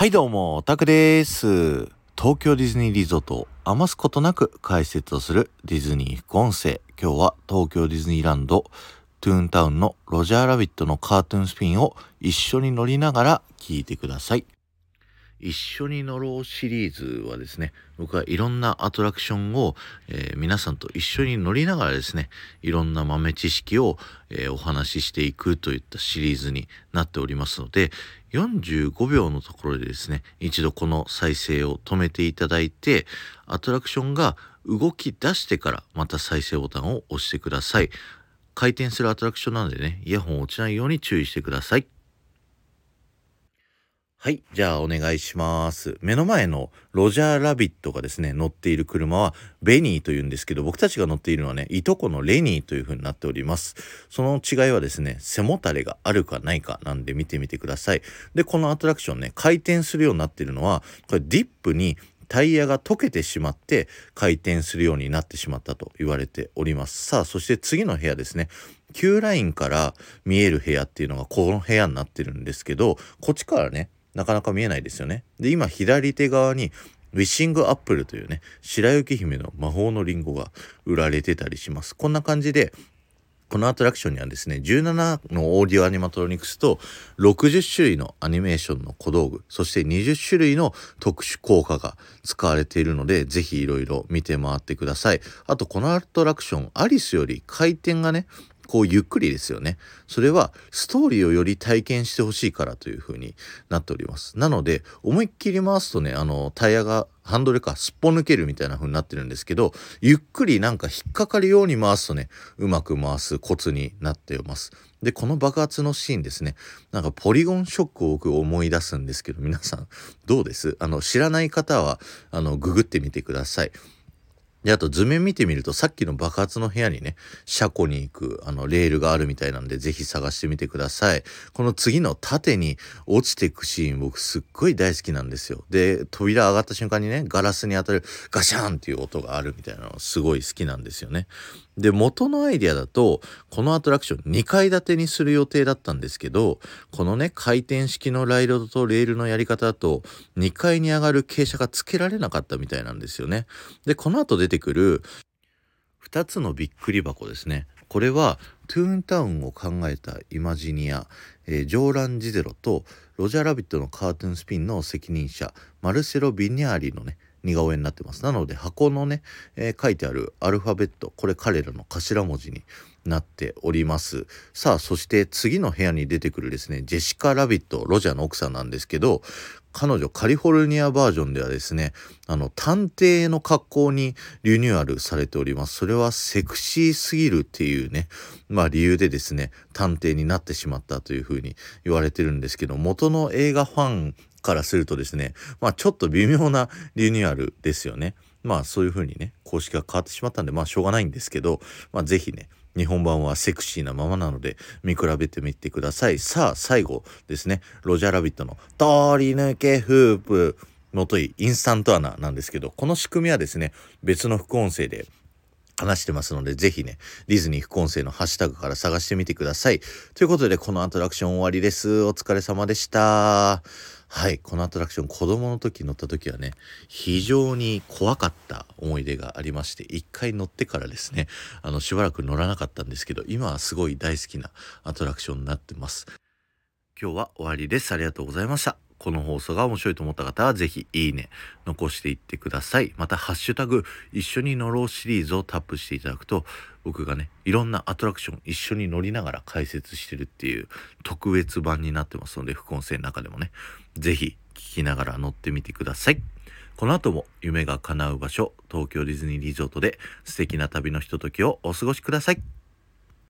はいどうも、オタクです。東京ディズニーリゾートを余すことなく解説をするディズニー副音声。今日は東京ディズニーランドトゥーンタウンのロジャーラビットのカートゥーンスピンを一緒に乗りながら聞いてください。一緒に乗ろうシリーズはですね、僕はいろんなアトラクションを、えー、皆さんと一緒に乗りながらですね、いろんな豆知識を、えー、お話ししていくといったシリーズになっておりますので、45秒のところでですね、一度この再生を止めていただいて、アトラクションが動き出してからまた再生ボタンを押してください。回転するアトラクションなのでね、イヤホン落ちないように注意してください。はい。じゃあお願いします。目の前のロジャーラビットがですね、乗っている車はベニーというんですけど、僕たちが乗っているのはね、いとこのレニーという風になっております。その違いはですね、背もたれがあるかないかなんで見てみてください。で、このアトラクションね、回転するようになっているのは、これディップにタイヤが溶けてしまって回転するようになってしまったと言われております。さあ、そして次の部屋ですね。Q ラインから見える部屋っていうのがこの部屋になってるんですけど、こっちからね、なかなか見えないですよね。で、今左手側にウィッシングアップルというね、白雪姫の魔法のリンゴが売られてたりします。こんな感じで、このアトラクションにはですね、17のオーディオアニマトロニクスと60種類のアニメーションの小道具、そして20種類の特殊効果が使われているので、ぜひいろいろ見て回ってください。あと、このアトラクション、アリスより回転がね、こうゆっくりですよね。それはストーリーをより体験してほしいからという風になっております。なので思いっきり回すとねあのタイヤがハンドルかすっぽ抜けるみたいな風になってるんですけどゆっくりなんか引っかかるように回すとねうまく回すコツになっています。でこの爆発のシーンですねなんかポリゴンショックを僕思い出すんですけど皆さんどうです？あの知らない方はあのググってみてください。で、あと図面見てみると、さっきの爆発の部屋にね、車庫に行く、あの、レールがあるみたいなんで、ぜひ探してみてください。この次の縦に落ちていくシーン、僕すっごい大好きなんですよ。で、扉上がった瞬間にね、ガラスに当たるガシャンっていう音があるみたいなの、すごい好きなんですよね。で、元のアイディアだと、このアトラクション2階建てにする予定だったんですけど、このね、回転式のライドとレールのやり方だと、2階に上がる傾斜がつけられなかったみたいなんですよね。で、この後出てくる2つのびっくり箱ですね。これは、トゥーンタウンを考えたイマジニア、えー、ジョーラン・ジゼロとロジャー・ラビットのカートゥーンスピンの責任者、マルセロ・ビニャーリのね、似顔絵になってます。なので箱のね、えー、書いてあるアルファベット、これ彼らの頭文字になっております。さあ、そして次の部屋に出てくるですね、ジェシカ・ラビット、ロジャーの奥さんなんですけど、彼女カリフォルニアバージョンではですね、あの、探偵の格好にリニューアルされております。それはセクシーすぎるっていうね、まあ理由でですね、探偵になってしまったというふうに言われてるんですけど、元の映画ファンからするとですね、まあちょっと微妙なリニューアルですよね。まあそういうふうにね、公式が変わってしまったんで、まあしょうがないんですけど、まあぜひね、日本版はセクシーなままなので見比べてみてください。さあ最後ですね、ロジャーラビットの通り抜けフープのといインスタントアナなんですけど、この仕組みはですね、別の副音声で話してますので、ぜひね、ディズニー副音声のハッシュタグから探してみてください。ということで、このアトラクション終わりです。お疲れ様でした。はい、このアトラクション子供の時乗った時はね、非常に怖かった思い出がありまして、一回乗ってからですね、あの、しばらく乗らなかったんですけど、今はすごい大好きなアトラクションになってます。今日は終わりです。ありがとうございました。この放送が面白いと思った方はぜひいいね、残していってください。また、ハッシュタグ、一緒に乗ろうシリーズをタップしていただくと、僕がね、いろんなアトラクション一緒に乗りながら解説してるっていう特別版になってますので、副音声の中でもね、ぜひ聞きながら乗ってみてください。この後も夢が叶う場所、東京ディズニーリゾートで素敵な旅のひとときをお過ごしください。